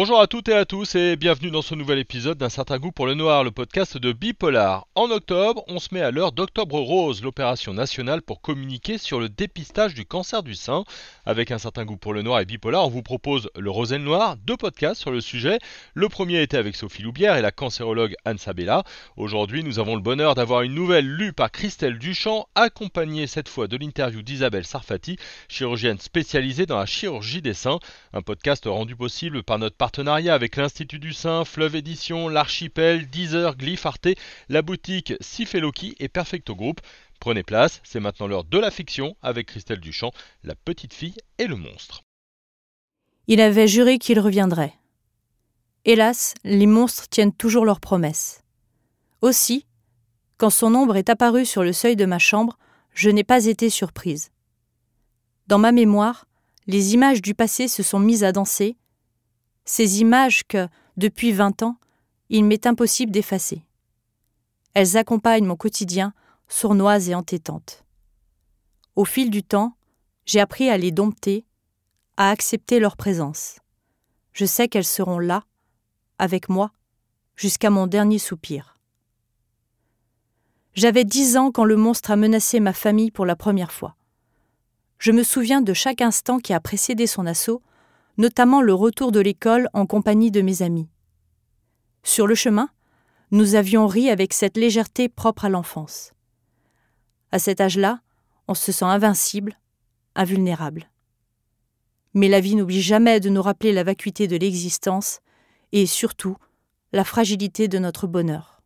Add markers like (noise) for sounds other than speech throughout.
Bonjour à toutes et à tous et bienvenue dans ce nouvel épisode d'un certain goût pour le noir, le podcast de Bipolar. En octobre, on se met à l'heure d'Octobre Rose, l'opération nationale pour communiquer sur le dépistage du cancer du sein. Avec un certain goût pour le noir et Bipolar, on vous propose le Rosé Noir, deux podcasts sur le sujet. Le premier était avec Sophie Loubière et la cancérologue Anne Sabella. Aujourd'hui, nous avons le bonheur d'avoir une nouvelle lue par Christelle Duchamp, accompagnée cette fois de l'interview d'Isabelle Sarfati, chirurgienne spécialisée dans la chirurgie des seins. Un podcast rendu possible par notre partenariat avec l'Institut du Sein, Fleuve Édition, l'Archipel, Deezer, Glyph la boutique Sifeloki et Perfecto Group. Prenez place, c'est maintenant l'heure de la fiction avec Christelle Duchamp, la petite fille et le monstre. Il avait juré qu'il reviendrait. Hélas, les monstres tiennent toujours leurs promesses. Aussi, quand son ombre est apparue sur le seuil de ma chambre, je n'ai pas été surprise. Dans ma mémoire, les images du passé se sont mises à danser ces images que, depuis vingt ans, il m'est impossible d'effacer. Elles accompagnent mon quotidien, sournoises et entêtantes. Au fil du temps, j'ai appris à les dompter, à accepter leur présence. Je sais qu'elles seront là, avec moi, jusqu'à mon dernier soupir. J'avais dix ans quand le monstre a menacé ma famille pour la première fois. Je me souviens de chaque instant qui a précédé son assaut notamment le retour de l'école en compagnie de mes amis. Sur le chemin, nous avions ri avec cette légèreté propre à l'enfance. À cet âge-là, on se sent invincible, invulnérable. Mais la vie n'oublie jamais de nous rappeler la vacuité de l'existence et surtout la fragilité de notre bonheur.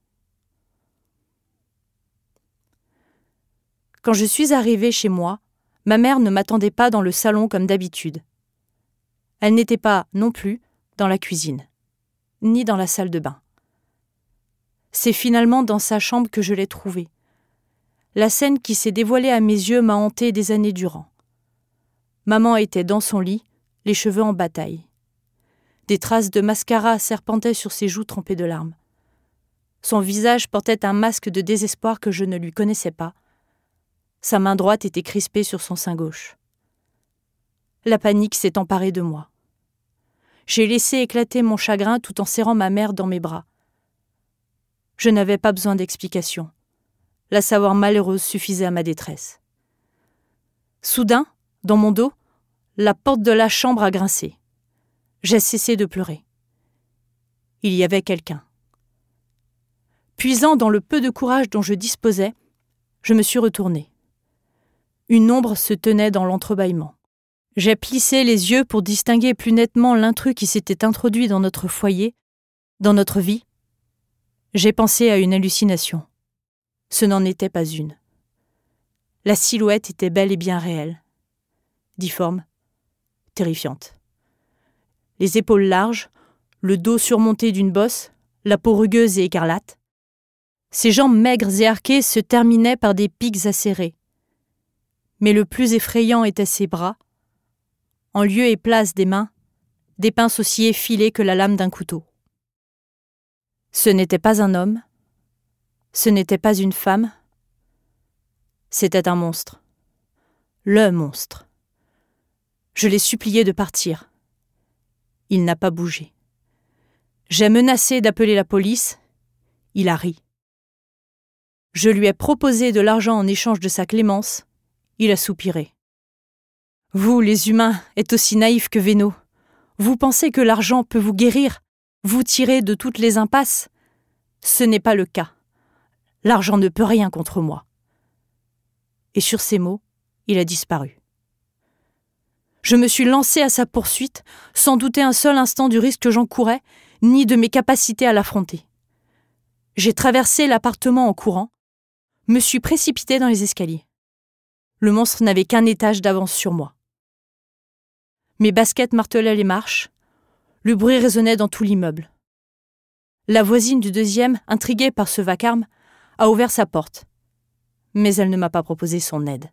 Quand je suis arrivée chez moi, ma mère ne m'attendait pas dans le salon comme d'habitude. Elle n'était pas, non plus, dans la cuisine, ni dans la salle de bain. C'est finalement dans sa chambre que je l'ai trouvée. La scène qui s'est dévoilée à mes yeux m'a hantée des années durant. Maman était dans son lit, les cheveux en bataille. Des traces de mascara serpentaient sur ses joues trempées de larmes. Son visage portait un masque de désespoir que je ne lui connaissais pas. Sa main droite était crispée sur son sein gauche. La panique s'est emparée de moi. J'ai laissé éclater mon chagrin tout en serrant ma mère dans mes bras. Je n'avais pas besoin d'explication. La savoir malheureuse suffisait à ma détresse. Soudain, dans mon dos, la porte de la chambre a grincé. J'ai cessé de pleurer. Il y avait quelqu'un. Puisant dans le peu de courage dont je disposais, je me suis retournée. Une ombre se tenait dans l'entrebâillement. J'ai plissé les yeux pour distinguer plus nettement l'intrus qui s'était introduit dans notre foyer, dans notre vie. J'ai pensé à une hallucination. Ce n'en était pas une. La silhouette était bel et bien réelle. Difforme, terrifiante. Les épaules larges, le dos surmonté d'une bosse, la peau rugueuse et écarlate. Ses jambes maigres et arquées se terminaient par des pics acérés. Mais le plus effrayant était ses bras, en lieu et place des mains, des pinces aussi effilées que la lame d'un couteau. Ce n'était pas un homme, ce n'était pas une femme, c'était un monstre. Le monstre. Je l'ai supplié de partir. Il n'a pas bougé. J'ai menacé d'appeler la police. Il a ri. Je lui ai proposé de l'argent en échange de sa clémence. Il a soupiré. Vous, les humains, êtes aussi naïfs que vénaux. Vous pensez que l'argent peut vous guérir, vous tirer de toutes les impasses Ce n'est pas le cas. L'argent ne peut rien contre moi. Et sur ces mots, il a disparu. Je me suis lancé à sa poursuite, sans douter un seul instant du risque que j'encourais, ni de mes capacités à l'affronter. J'ai traversé l'appartement en courant, me suis précipité dans les escaliers. Le monstre n'avait qu'un étage d'avance sur moi. Mes baskets martelaient les marches. Le bruit résonnait dans tout l'immeuble. La voisine du deuxième, intriguée par ce vacarme, a ouvert sa porte. Mais elle ne m'a pas proposé son aide.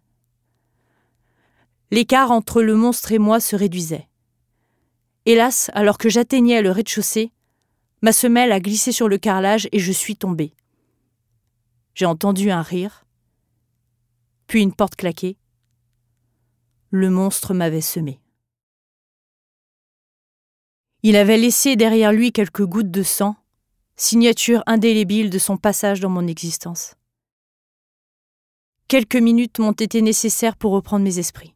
L'écart entre le monstre et moi se réduisait. Hélas, alors que j'atteignais le rez-de-chaussée, ma semelle a glissé sur le carrelage et je suis tombée. J'ai entendu un rire, puis une porte claquer. Le monstre m'avait semé. Il avait laissé derrière lui quelques gouttes de sang, signature indélébile de son passage dans mon existence. Quelques minutes m'ont été nécessaires pour reprendre mes esprits.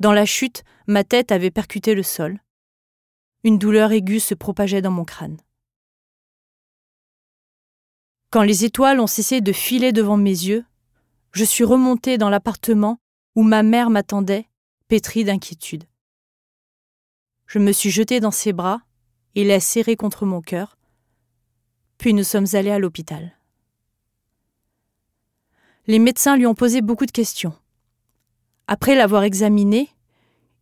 Dans la chute, ma tête avait percuté le sol. Une douleur aiguë se propageait dans mon crâne. Quand les étoiles ont cessé de filer devant mes yeux, je suis remontée dans l'appartement où ma mère m'attendait, pétrie d'inquiétude. Je me suis jetée dans ses bras et l'ai serré contre mon cœur, puis nous sommes allés à l'hôpital. Les médecins lui ont posé beaucoup de questions. Après l'avoir examiné,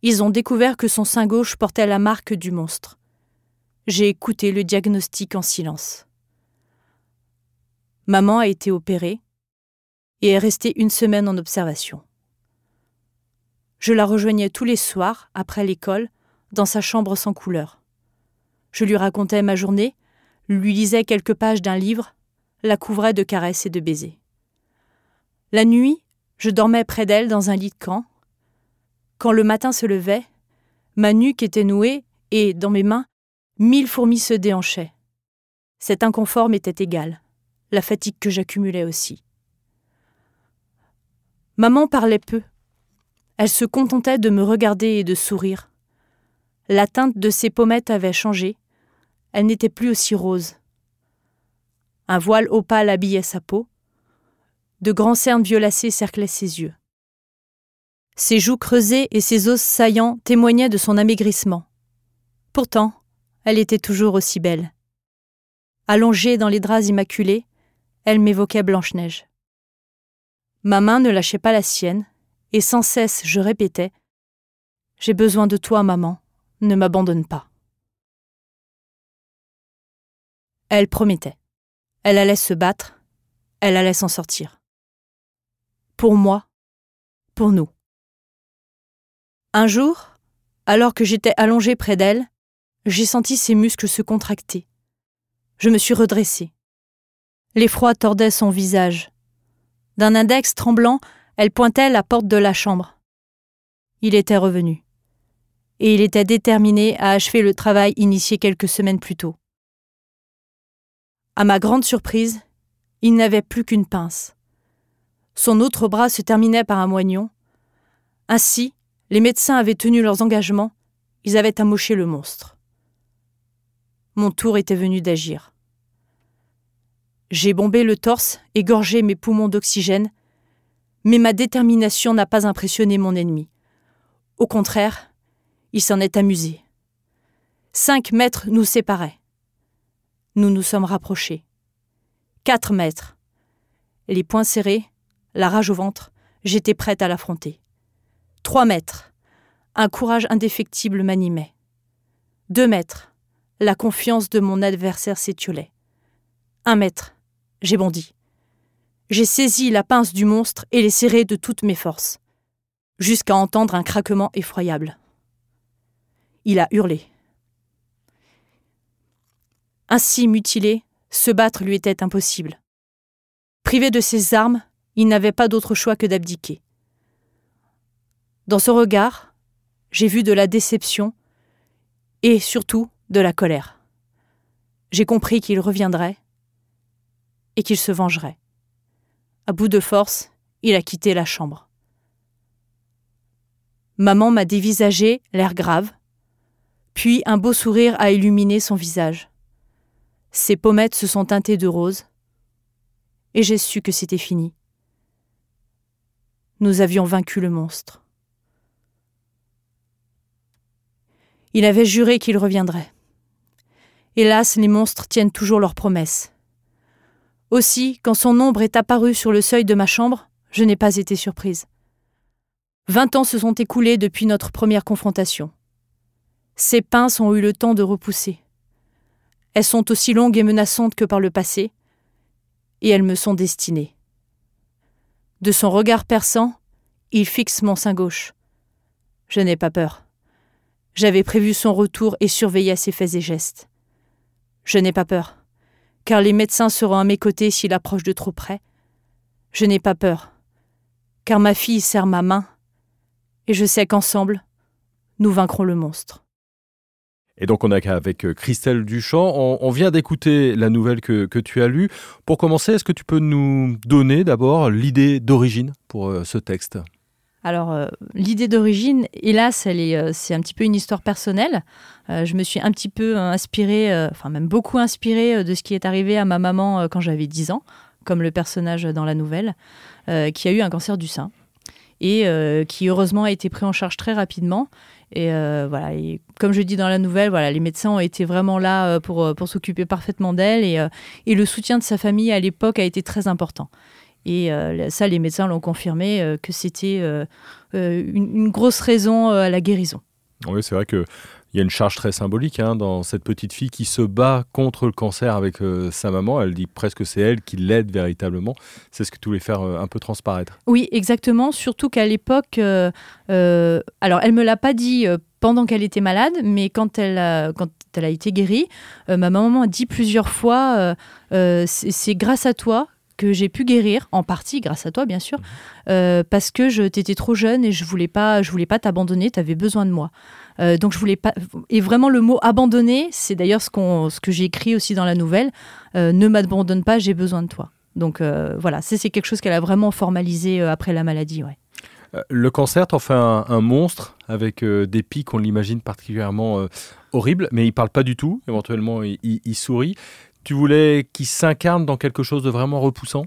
ils ont découvert que son sein gauche portait la marque du monstre. J'ai écouté le diagnostic en silence. Maman a été opérée et est restée une semaine en observation. Je la rejoignais tous les soirs, après l'école, dans sa chambre sans couleur. Je lui racontais ma journée, lui lisais quelques pages d'un livre, la couvrais de caresses et de baisers. La nuit, je dormais près d'elle dans un lit de camp. Quand le matin se levait, ma nuque était nouée et, dans mes mains, mille fourmis se déhanchaient. Cet inconfort m'était égal, la fatigue que j'accumulais aussi. Maman parlait peu. Elle se contentait de me regarder et de sourire. La teinte de ses pommettes avait changé. Elle n'était plus aussi rose. Un voile opale habillait sa peau. De grands cernes violacés cerclaient ses yeux. Ses joues creusées et ses os saillants témoignaient de son amaigrissement. Pourtant, elle était toujours aussi belle. Allongée dans les draps immaculés, elle m'évoquait Blanche-Neige. Ma main ne lâchait pas la sienne, et sans cesse je répétais J'ai besoin de toi, maman, ne m'abandonne pas. Elle promettait. Elle allait se battre, elle allait s'en sortir pour moi, pour nous. Un jour, alors que j'étais allongée près d'elle, j'ai senti ses muscles se contracter. Je me suis redressée. L'effroi tordait son visage. D'un index tremblant, elle pointait la porte de la chambre. Il était revenu. Et il était déterminé à achever le travail initié quelques semaines plus tôt. À ma grande surprise, il n'avait plus qu'une pince. Son autre bras se terminait par un moignon. Ainsi, les médecins avaient tenu leurs engagements, ils avaient amoché le monstre. Mon tour était venu d'agir. J'ai bombé le torse, égorgé mes poumons d'oxygène, mais ma détermination n'a pas impressionné mon ennemi. Au contraire, il s'en est amusé. Cinq mètres nous séparaient. Nous nous sommes rapprochés. Quatre mètres. Les poings serrés, la rage au ventre, j'étais prête à l'affronter. Trois mètres. Un courage indéfectible m'animait. Deux mètres. La confiance de mon adversaire s'étiolait. Un mètre. J'ai bondi. J'ai saisi la pince du monstre et l'ai serré de toutes mes forces, jusqu'à entendre un craquement effroyable. Il a hurlé. Ainsi mutilé, se battre lui était impossible. Privé de ses armes, il n'avait pas d'autre choix que d'abdiquer. Dans ce regard, j'ai vu de la déception et surtout de la colère. J'ai compris qu'il reviendrait et qu'il se vengerait. À bout de force, il a quitté la chambre. Maman m'a dévisagé, l'air grave, puis un beau sourire a illuminé son visage. Ses pommettes se sont teintées de rose, et j'ai su que c'était fini nous avions vaincu le monstre. Il avait juré qu'il reviendrait. Hélas, les monstres tiennent toujours leurs promesses. Aussi, quand son ombre est apparue sur le seuil de ma chambre, je n'ai pas été surprise. Vingt ans se sont écoulés depuis notre première confrontation. Ces pinces ont eu le temps de repousser. Elles sont aussi longues et menaçantes que par le passé, et elles me sont destinées. De son regard perçant, il fixe mon sein gauche. Je n'ai pas peur. J'avais prévu son retour et surveillais ses faits et gestes. Je n'ai pas peur, car les médecins seront à mes côtés s'il approche de trop près. Je n'ai pas peur, car ma fille serre ma main, et je sais qu'ensemble, nous vaincrons le monstre. Et donc on est avec euh, Christelle Duchamp. On, vient d'écouter la nouvelle que, tu as lue. Pour commencer, est-ce que tu peux nous donner d'abord l'idée d'origine pour euh, ce texte? Alors, euh, l'idée d'origine, hélas, c'est un petit peu une histoire personnelle. je me suis un petit peu inspirée, enfin même beaucoup inspirée de ce qui est arrivé à ma maman quand j'avais 10 ans, comme le personnage dans la nouvelle, qui a eu un cancer du sein et qui heureusement a été pris en charge très rapidement et euh, voilà, comme je dis dans la nouvelle, voilà, les médecins ont été vraiment là euh, pour, euh, pour s'occuper parfaitement d'elle et, et, le soutien de sa famille à l'époque a été très important. Et ça, les médecins l'ont confirmé que c'était une, une, grosse raison à la guérison. Oui, c'est vrai que il y a une charge très symbolique hein, dans cette petite fille qui se bat contre le cancer avec euh, sa maman. Elle dit presque que c'est elle qui l'aide véritablement. C'est ce que tu voulais faire euh, un peu transparaître. Oui, exactement. Surtout qu'à l'époque, euh, alors elle me l'a pas dit pendant qu'elle était malade, mais quand elle a, quand elle a été guérie, ma maman a dit plusieurs fois c'est grâce à toi que j'ai pu guérir, en partie grâce à toi bien sûr, mmh. parce que je t'étais trop jeune et je voulais pas, je voulais pas t'abandonner, tu avais besoin de moi. Euh, donc je voulais pas. Et vraiment le mot abandonner, c'est d'ailleurs ce, qu'on, ce que j'ai écrit aussi dans la nouvelle. Euh, ne m'abandonne pas, j'ai besoin de toi. Donc euh, voilà, c'est, quelque chose qu'elle a vraiment formalisé après la maladie. Ouais. Le cancer t'en fait un, monstre avec des pics, on l'imagine particulièrement horribles, mais il parle pas du tout. Éventuellement, il sourit. Tu voulais qu'il s'incarne dans quelque chose de vraiment repoussant?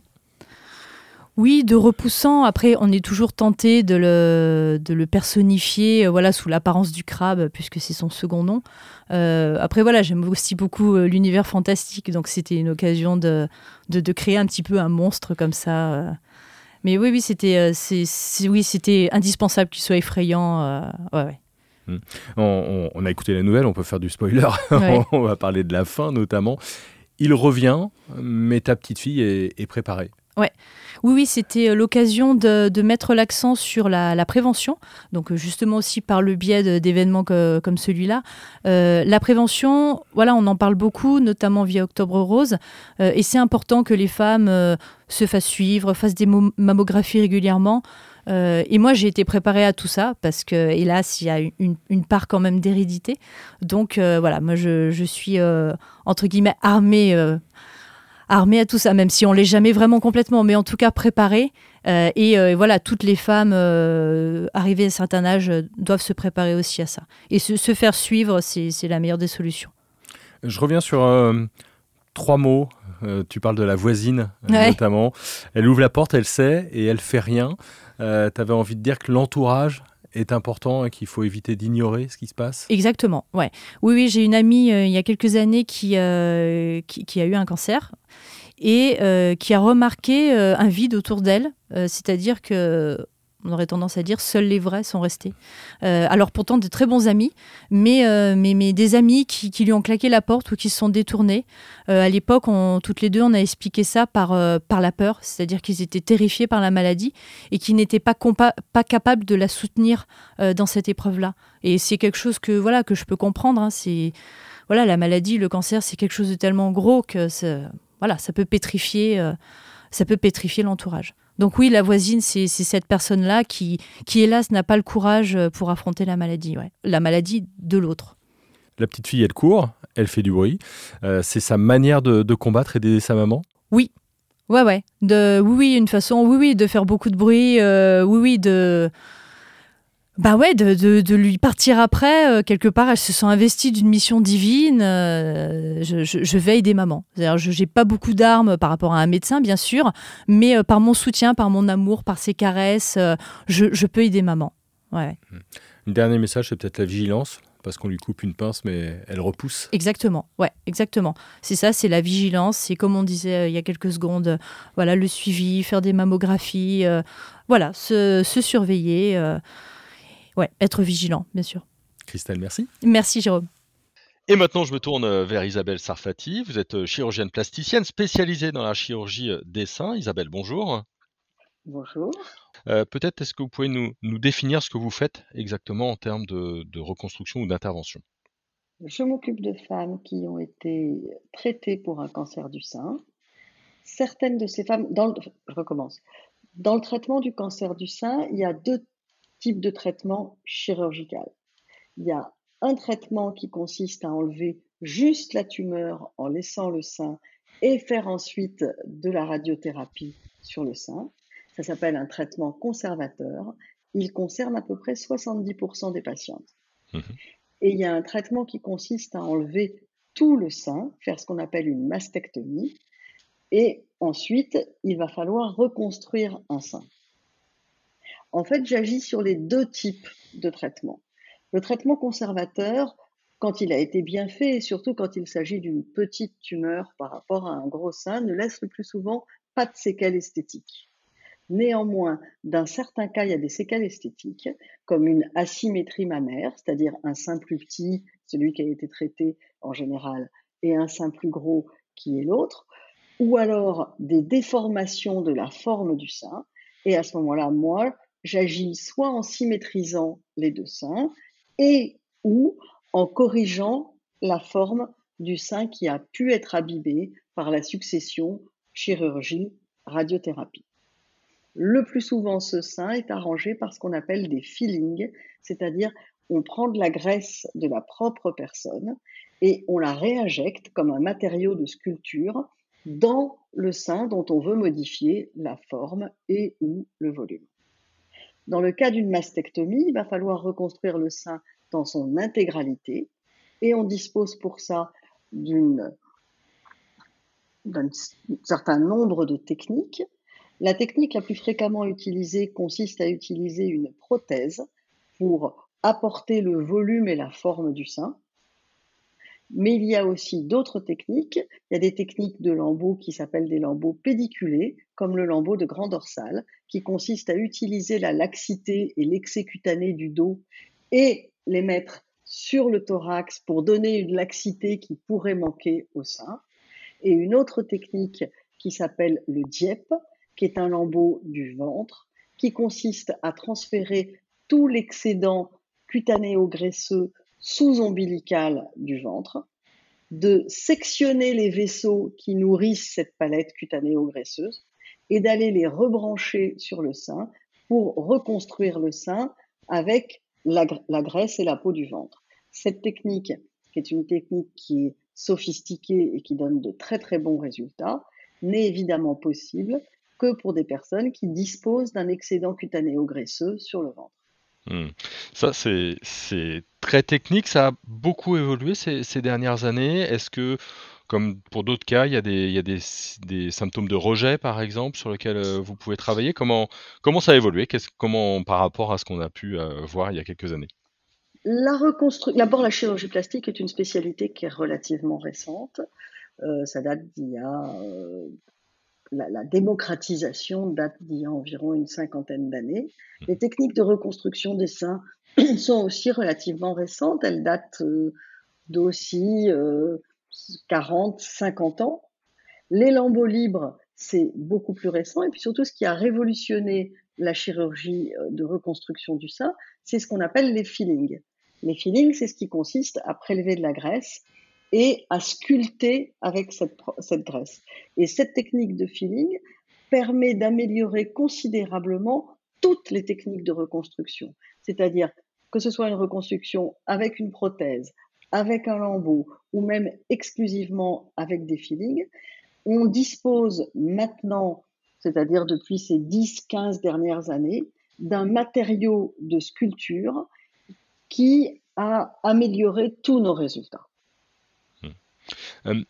Oui, de repoussant. Après, on est toujours tenté de le, de le personnifier euh, voilà, sous l'apparence du crabe, puisque c'est son second nom. Euh, après, voilà, j'aime aussi beaucoup euh, l'univers fantastique, donc c'était une occasion de, de, créer un petit peu un monstre comme ça. Mais oui, oui, c'était oui, c'était indispensable qu'il soit effrayant. ouais, hmm. On, a écouté la nouvelle, on peut faire du spoiler. (laughs) on va parler de la fin notamment. Il revient, mais ta petite fille est, est préparée. Ouais. Oui, oui, c'était euh, l'occasion de, mettre l'accent sur la, prévention. Donc, euh, justement aussi par le biais d'événements comme celui-là. Euh, la prévention, voilà, on en parle beaucoup, notamment via Octobre Rose. et c'est important que les femmes se fassent suivre, fassent des mammographies régulièrement. et moi, j'ai été préparée à tout ça parce que, hélas, il y a une, part quand même d'hérédité. Donc, voilà, moi, je, je suis, entre guillemets, armée armé à tout ça, même si on l'est jamais vraiment complètement, mais en tout cas préparé. Euh, et euh, voilà, toutes les femmes euh, arrivées à un certain âge doivent se préparer aussi à ça. Et se, faire suivre, c'est la meilleure des solutions. Je reviens sur trois mots. tu parles de la voisine, notamment. Elle ouvre la porte, elle sait, et elle fait rien. tu avais envie de dire que l'entourage est important et qu'il faut éviter d'ignorer ce qui se passe? Exactement, ouais. Oui, oui, j'ai une amie il y a quelques années qui, qui, a eu un cancer et euh, qui a remarqué euh, un vide autour d'elle, euh, c'est-à-dire que on aurait tendance à dire seuls les vrais sont restés. alors pourtant de très bons amis, mais, mais, mais des amis qui, lui ont claqué la porte ou qui se sont détournés. à l'époque, toutes les deux, on a expliqué ça par, par la peur, c'est-à-dire qu'ils étaient terrifiés par la maladie et qu'ils n'étaient pas, pas capables de la soutenir dans cette épreuve-là. Et c'est quelque chose que, voilà, que je peux comprendre. Hein. c'est voilà, la maladie, le cancer, c'est quelque chose de tellement gros que voilà, ça peut pétrifier, euh, ça peut pétrifier l'entourage. Donc oui, la voisine, c'est cette personne-là qui, qui, hélas, n'a pas le courage euh, pour affronter la maladie, ouais. la maladie de l'autre. La petite fille, elle court, elle fait du bruit. Euh, c'est sa manière de, combattre et d'aider sa maman? Oui, ouais, ouais. De, oui, oui, une façon, oui, oui, de faire beaucoup de bruit, oui, oui, de bah ouais, de, lui partir après, euh, quelque part, elle se sent investie d'une mission divine. Euh, je, vais aider maman. Je n'ai pas beaucoup d'armes par rapport à un médecin, bien sûr, mais euh, par mon soutien, par mon amour, par ses caresses, je, peux aider maman. Ouais. Un mmh. dernier message, c'est peut-être la vigilance parce qu'on lui coupe une pince, mais elle repousse. Exactement, ouais, exactement. C'est ça, c'est la vigilance. C'est comme on disait il y a quelques secondes, voilà, le suivi, faire des mammographies, voilà, se, se surveiller ouais, être vigilant, bien sûr. Christelle, merci. Merci, Jérôme. Et maintenant, je me tourne euh, vers Isabelle Sarfati. Vous êtes euh, chirurgienne plasticienne spécialisée dans la chirurgie euh, des seins. Isabelle, bonjour. Bonjour. Peut-être est-ce que vous pouvez nous, définir ce que vous faites exactement en termes de, reconstruction ou d'intervention? Je m'occupe de femmes qui ont été traitées pour un cancer du sein. Certaines de ces femmes, dans je recommence. Dans le traitement du cancer du sein, il y a deux type de traitement chirurgical. Il y a un traitement qui consiste à enlever juste la tumeur en laissant le sein et faire ensuite de la radiothérapie sur le sein. Ça s'appelle un traitement conservateur. Il concerne à peu près 70% des patientes. Mhm. Et il y a un traitement qui consiste à enlever tout le sein, faire ce qu'on appelle une mastectomie. Et ensuite, il va falloir reconstruire un sein. En fait, j'agis sur les deux types de traitements. Le traitement conservateur, quand il a été bien fait, et surtout quand il s'agit d'une petite tumeur par rapport à un gros sein, ne laisse le plus souvent pas de séquelles esthétiques. Néanmoins, dans certains cas, il y a des séquelles esthétiques, comme une asymétrie mammaire, c'est-à-dire un sein plus petit, celui qui a été traité en général, et un sein plus gros qui est l'autre, ou alors des déformations de la forme du sein. Et à ce moment-là, moi, j'agis soit en symétrisant les deux seins et ou en corrigeant la forme du sein qui a pu être abîmé par la succession chirurgie, radiothérapie. Le plus souvent, ce sein est arrangé par ce qu'on appelle des fillings, c'est-à-dire on prend de la graisse de la propre personne et on la réinjecte comme un matériau de sculpture dans le sein dont on veut modifier la forme et ou le volume. Dans le cas d'une mastectomie, il va falloir reconstruire le sein dans son intégralité et on dispose pour ça d'un certain nombre de techniques la technique la plus fréquemment utilisée consiste à utiliser une prothèse pour apporter le volume et la forme du sein. Mais il y a aussi d'autres techniques. Il y a des techniques de lambeaux qui s'appellent des lambeaux pédiculés, comme le lambeau de grand dorsal, qui consiste à utiliser la laxité et l'excès cutané du dos et les mettre sur le thorax pour donner une laxité qui pourrait manquer au sein. Et une autre technique qui s'appelle le dieppe, qui est un lambeau du ventre, qui consiste à transférer tout l'excédent cutanéo-graisseux sous-ombilical du ventre, de sectionner les vaisseaux qui nourrissent cette palette cutanéo-graisseuse et d'aller les rebrancher sur le sein pour reconstruire le sein avec la, graisse et la peau du ventre. Cette technique, qui est une technique qui est sophistiquée et qui donne de très très bons résultats, n'est évidemment possible que pour des personnes qui disposent d'un excédent cutanéo-graisseux sur le ventre. Hmm. Ça, c'est très technique. Ça a beaucoup évolué ces, dernières années. Est-ce que, comme pour d'autres cas, il y a, des, symptômes de rejet, par exemple, sur lesquels euh, vous pouvez travailler? Comment, ça a évolué? Comment, par rapport à ce qu'on a pu euh, voir il y a quelques années? D'abord la chirurgie plastique est une spécialité qui est relativement récente. Euh, ça date d'il y a la, démocratisation date d'il y a environ une cinquantaine d'années. Les techniques de reconstruction des seins (clears throat) sont aussi relativement récentes. Elles datent euh, d'aussi 40, euh, 50 ans. Les lambeaux libres, c'est beaucoup plus récent. Et puis surtout, ce qui a révolutionné la chirurgie euh, de reconstruction du sein, c'est ce qu'on appelle les fillings. Les fillings, c'est ce qui consiste à prélever de la graisse et à sculpter avec cette, cette graisse. Et cette technique de filling permet d'améliorer considérablement toutes les techniques de reconstruction. C'est-à-dire que ce soit une reconstruction avec une prothèse, avec un lambeau ou même exclusivement avec des fillings, on dispose maintenant, c'est-à-dire depuis ces 10-15 dernières années, d'un matériau de sculpture qui a amélioré tous nos résultats. Euh,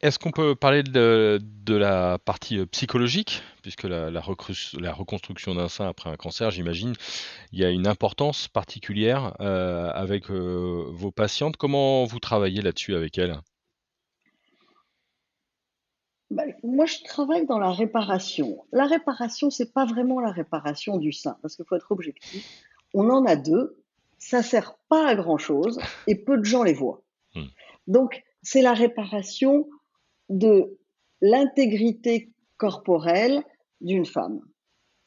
est-ce qu'on peut parler de, la partie euh, psychologique? Puisque la, la, reconstruction d'un sein après un cancer, j'imagine, il y a une importance particulière euh, avec vos patientes. Comment vous travaillez là-dessus avec elles? Bah, moi, je travaille dans la réparation. La réparation, c'est pas vraiment la réparation du sein, parce qu'il faut être objectif. On en a deux, ça sert pas à grand chose et peu de gens les voient. Hmm. Donc, c'est la réparation de l'intégrité corporelle d'une femme.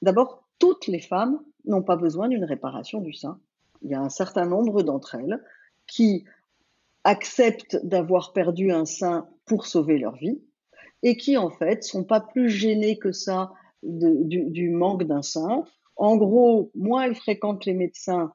D'abord, toutes les femmes n'ont pas besoin d'une réparation du sein. Il y a un certain nombre d'entre elles qui acceptent d'avoir perdu un sein pour sauver leur vie et qui en fait sont pas plus gênées que ça du, du, manque d'un sein. En gros, moins elles fréquentent les médecins,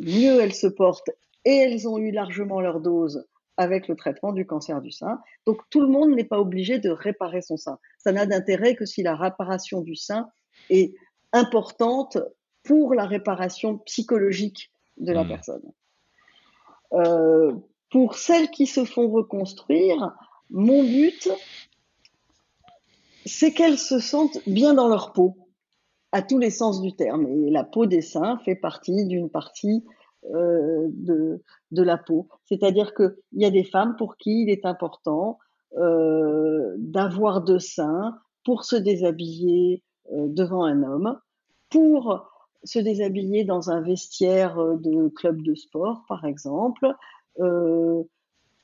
mieux elles se portent et elles ont eu largement leur dose avec le traitement du cancer du sein. Donc tout le monde n'est pas obligé de réparer son sein. Ça n'a d'intérêt que si la réparation du sein est importante pour la réparation psychologique de la mmh. personne. Euh, pour celles qui se font reconstruire, mon but, c'est qu'elles se sentent bien dans leur peau, à tous les sens du terme. Et la peau des seins fait partie d'une partie euh, de, la peau. C'est-à-dire qu'il y a des femmes pour qui il est important euh, d'avoir deux seins pour se déshabiller euh, devant un homme, pour se déshabiller dans un vestiaire de club de sport, par exemple,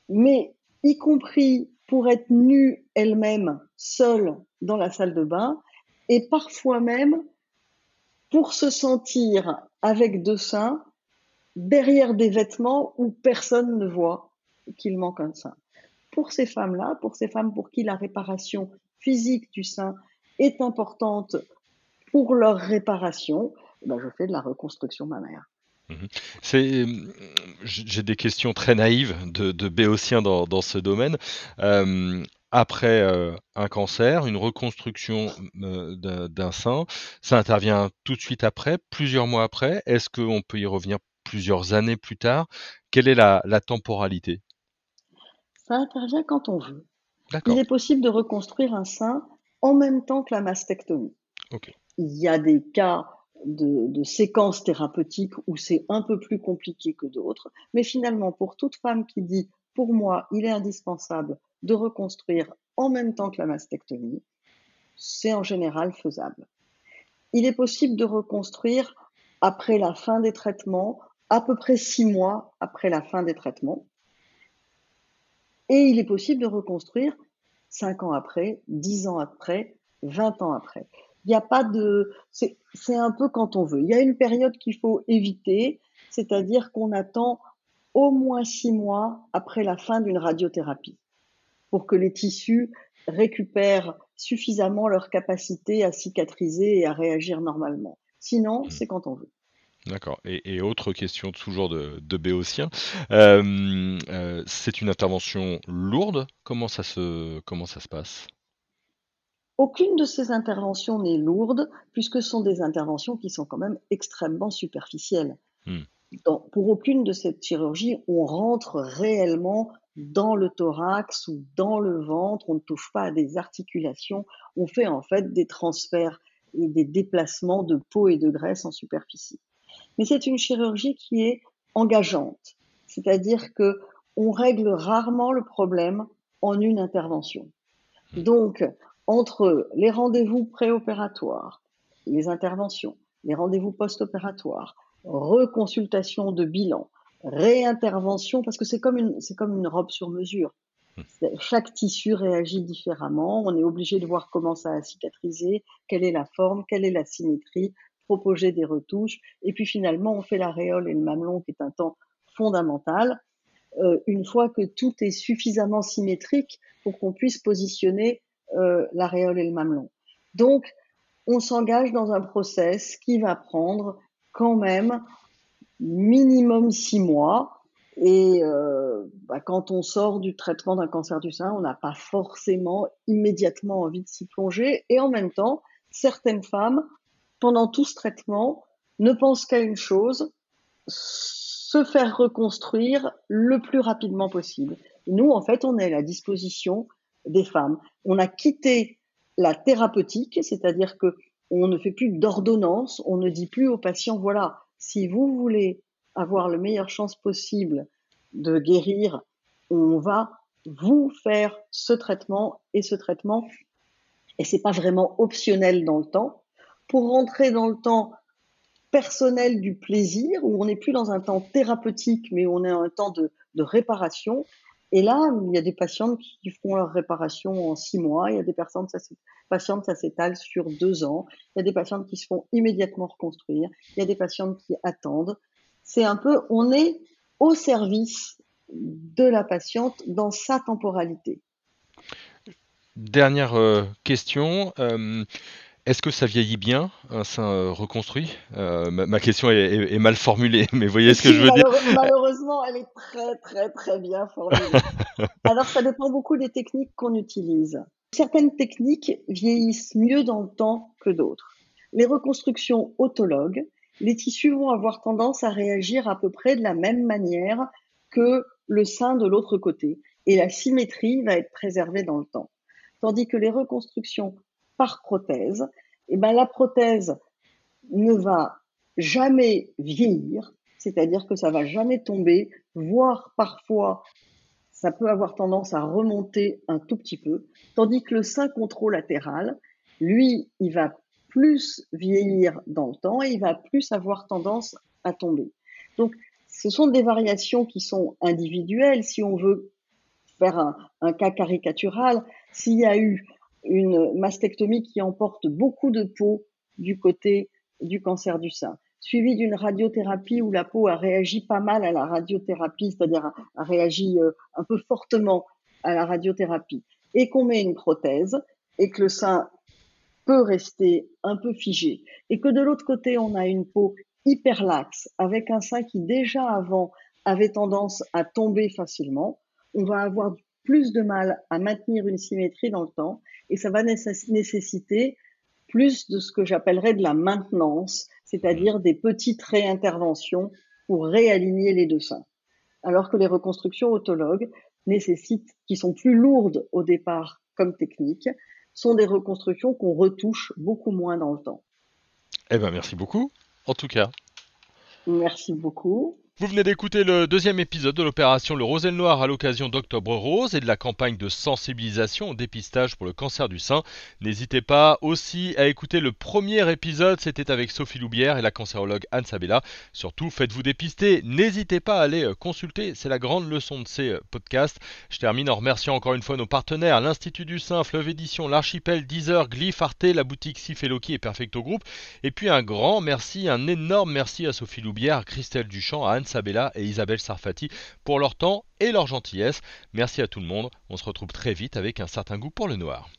mais y compris pour être nue elle-même, seule dans la salle de bain, et parfois même pour se sentir avec deux seins derrière des vêtements où personne ne voit qu'il manque un sein. Pour ces femmes-là, pour ces femmes pour qui la réparation physique du sein est importante pour leur réparation, eh ben je fais de la reconstruction mammaire. Mhm. C'est, j'ai des questions très naïves de, de béotien dans, ce domaine. Euh, après euh, un cancer, une reconstruction euh, d'un sein, ça intervient tout de suite après, plusieurs mois après. Est-ce qu'on peut y revenir plusieurs années plus tard Quelle est la, la temporalité? Ça intervient quand on veut. Il est possible de reconstruire un sein en même temps que la mastectomie. Il y a des cas de, de séquences thérapeutiques où c'est un peu plus compliqué que d'autres, mais finalement, pour toute femme qui dit pour moi, il est indispensable de reconstruire en même temps que la mastectomie, c'est en général faisable. Il est possible de reconstruire après la fin des traitements, à peu près six mois après la fin des traitements. Et il est possible de reconstruire cinq ans après, dix ans après, vingt ans après. Il n'y a pas de, c'est un peu quand on veut. Il y a une période qu'il faut éviter, c'est-à-dire qu'on attend au moins six mois après la fin d'une radiothérapie pour que les tissus récupèrent suffisamment leur capacité à cicatriser et à réagir normalement. Sinon, mmh. c'est quand on veut. D'accord. Et, autre question toujours de, de Béotien. Euh, euh, c'est une intervention lourde. Comment ça se, comment ça se passe? Aucune de ces interventions n'est lourde, puisque ce sont des interventions qui sont quand même extrêmement superficielles. Mmh. pour aucune de ces chirurgies, on rentre réellement dans le thorax ou dans le ventre, on ne touche pas à des articulations, on fait en fait des transferts et des déplacements de peau et de graisse en superficie. Mais c'est une chirurgie qui est engageante, c'est-à-dire que on règle rarement le problème en une intervention. Donc, entre les rendez-vous préopératoires, les interventions, les rendez-vous post-opératoires, reconsultation de bilan, réintervention, parce que c'est comme une, c'est comme une robe sur mesure. Hmm. Chaque tissu réagit différemment. On est obligé de voir comment ça a cicatrisé, quelle est la forme, quelle est la symétrie, proposer des retouches. Et puis finalement, on fait l'aréole et le mamelon, qui est un temps fondamental. Euh, une fois que tout est suffisamment symétrique pour qu'on puisse positionner euh, l'aréole et le mamelon. Donc, on s'engage dans un process qui va prendre quand même minimum six mois. Et euh, bah, quand on sort du traitement d'un cancer du sein, on n'a pas forcément immédiatement envie de s'y plonger. Et en même temps, certaines femmes, pendant tout ce traitement, ne pensent qu'à une chose, se faire reconstruire le plus rapidement possible. Nous, en fait, on est à la disposition des femmes. On a quitté la thérapeutique, c'est-à-dire que on ne fait plus d'ordonnance, on ne dit plus aux patients, voilà, si vous voulez avoir la meilleure chance possible de guérir, on va vous faire ce traitement et ce traitement. Et c'est pas vraiment optionnel dans le temps. Pour rentrer dans le temps personnel du plaisir, où on n'est plus dans un temps thérapeutique, mais on est un temps de, réparation. Et là, il y a des patientes qui font leur réparation en six mois, il y a des patientes, ça, patientes, ça s'étale sur deux ans, il y a des patientes qui se font immédiatement reconstruire, il y a des patientes qui attendent. C'est un peu, on est au service de la patiente dans sa temporalité. Dernière euh, question. Euh, Est-ce que ça vieillit bien, un sein euh, reconstruit? Euh, ma, question est, mal formulée, (laughs) mais vous voyez ce que je veux dire Malheureusement, elle est très très très bien formulée. (laughs) Alors ça dépend beaucoup des techniques qu'on utilise. Certaines techniques vieillissent mieux dans le temps que d'autres. Les reconstructions autologues, les tissus vont avoir tendance à réagir à peu près de la même manière que le sein de l'autre côté, et la symétrie va être préservée dans le temps. Tandis que les reconstructions par prothèse, eh ben, la prothèse ne va jamais vieillir, c'est-à-dire que ça va jamais tomber, voire parfois ça peut avoir tendance à remonter un tout petit peu, tandis que le sein controlatéral, lui, il va plus vieillir dans le temps et il va plus avoir tendance à tomber. Donc, ce sont des variations qui sont individuelles. Si on veut faire un cas caricatural, s'il y a eu une mastectomie qui emporte beaucoup de peau du côté du cancer du sein, suivi d'une radiothérapie où la peau a réagi pas mal à la radiothérapie, c'est-à-dire a, réagi euh, un peu fortement à la radiothérapie, et qu'on met une prothèse et que le sein peut rester un peu figé, et que de l'autre côté on a une peau hyper laxe avec un sein qui déjà avant avait tendance à tomber facilement, on va avoir plus de mal à maintenir une symétrie dans le temps et ça va nécessiter plus de ce que j'appellerais de la maintenance, c'est-à-dire des petites réinterventions pour réaligner les deux seins. Alors que les reconstructions autologues nécessitent, qui sont plus lourdes au départ comme technique, sont des reconstructions qu'on retouche beaucoup moins dans le temps. Eh ben merci beaucoup, en tout cas. Merci beaucoup. Vous venez d'écouter le deuxième épisode de l'opération Le Rosel Noir à l'occasion d'Octobre Rose et de la campagne de sensibilisation au dépistage pour le cancer du sein. N'hésitez pas aussi à écouter le premier épisode, c'était avec Sophie Loubière et la cancérologue Anne Sabella. Surtout, faites-vous dépister, n'hésitez pas à aller euh, consulter, c'est la grande leçon de ces euh, podcasts. Je termine en remerciant encore une fois nos partenaires, l'Institut du Sein, Fleuve Édition, l'Archipel, Deezer, Glyph, Arte, la boutique Sifeloki et Perfecto Group. Et puis un grand merci, un énorme merci à Sophie Loubière, Christelle Duchamp, à Anne Sabella et Isabelle Sarfati pour leur temps et leur gentillesse. Merci à tout le monde. On se retrouve très vite avec un certain goût pour le noir.